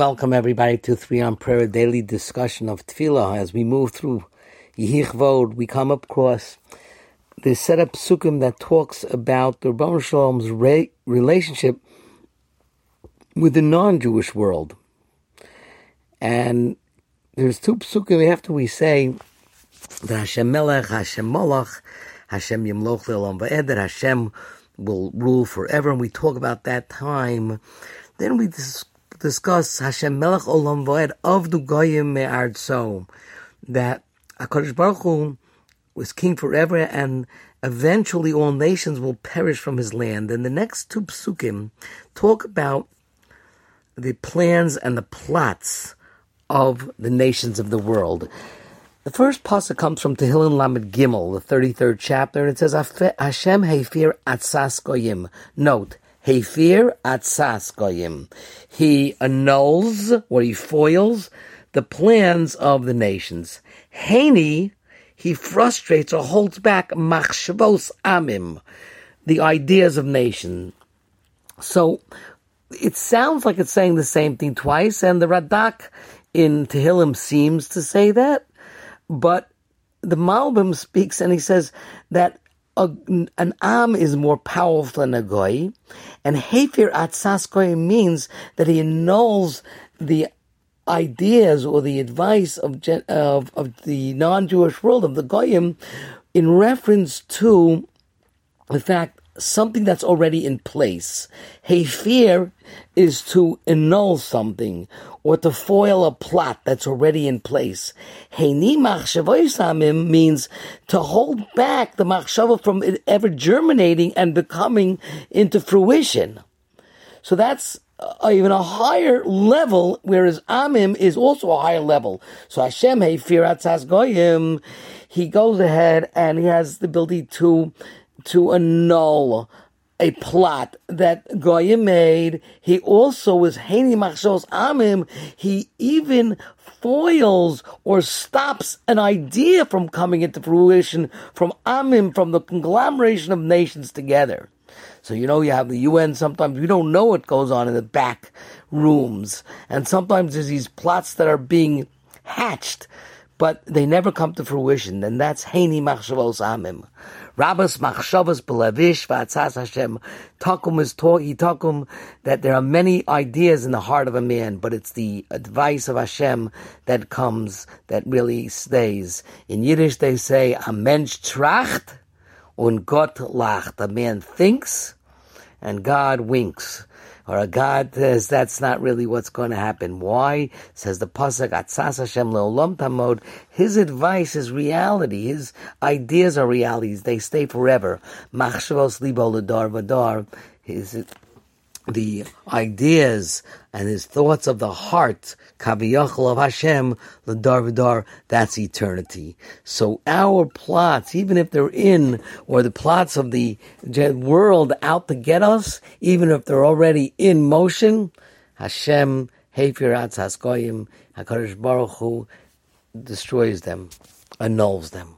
Welcome everybody to Three on Prayer, daily discussion of Tefillah. As we move through Yehichvod, we come across the set up psukim that talks about the Rebbe Shalom's re- relationship with the non-Jewish world. And there's two psukim after we say that Hashem Melech, Hashem Molach, Hashem Yimloch Le'olam Va'ed, that Hashem will rule forever, and we talk about that time. Then we discuss Hashem Melech Olam Va'ed avdu Goyim Me'artso, that HaKadosh Baruch Hu was king forever, and eventually all nations will perish from his land. And the next two psukim talk about the plans and the plots of the nations of the world. The first pasuk comes from Tehillim Lamed Gimel, the 33rd chapter, and it says, Hashem Hefir Atzas Goyim. Note, Hefir Atzas Goyim. He annuls, or he foils, the plans of the nations. Hani, he frustrates or holds back Machshavos Amim, the ideas of nation. So, it sounds like it's saying the same thing twice, and the Radak in Tehillim seems to say that, but the Malbim speaks and he says that a, an am is more powerful than a goy, and Hefir Atzas goy means that he annuls the ideas or the advice of of, of the non-Jewish world of the goyim in reference to the fact something that's already in place. Hefir is to annul something or to foil a plot that's already in place. Heini machshavoisamim means to hold back the machshava from ever germinating and becoming into fruition. So that's uh, even a higher level, whereas Amim is also a higher level. So Hashem Hefir Goyim, he goes ahead and he has the ability to to annul a plot that Goya made. He also was Hani Machshos Amim. He even foils or stops an idea from coming into fruition from Amim, from the conglomeration of nations together. So you know you have the UN. Sometimes we don't know what goes on in the back rooms, and sometimes there's these plots that are being hatched, but they never come to fruition. And that's Hani Machshavos Amim. Rabbis Machshavos Belevish Vatzas Hashem. Takum is he takum that there are many ideas in the heart of a man, but it's the advice of Hashem that comes, that really stays. In Yiddish they say, a mensch tracht und Gott lacht. A man thinks and God winks or a God says that's not really what's going to happen. Why? Says the pasuk Atzas Hashem leolam tamod. His advice is reality. His ideas are realities. They stay forever. Machshavos libo ledar vadar. His the ideas and his thoughts of the heart, kaviyachal of Hashem, ladar v'dar, that's eternity. So our plots, even if they're in, or the plots of the world out to get us, even if they're already in motion, Hashem, Hefir Atzas Goyim, HaKadosh Baruch Hu, destroys them, annuls them.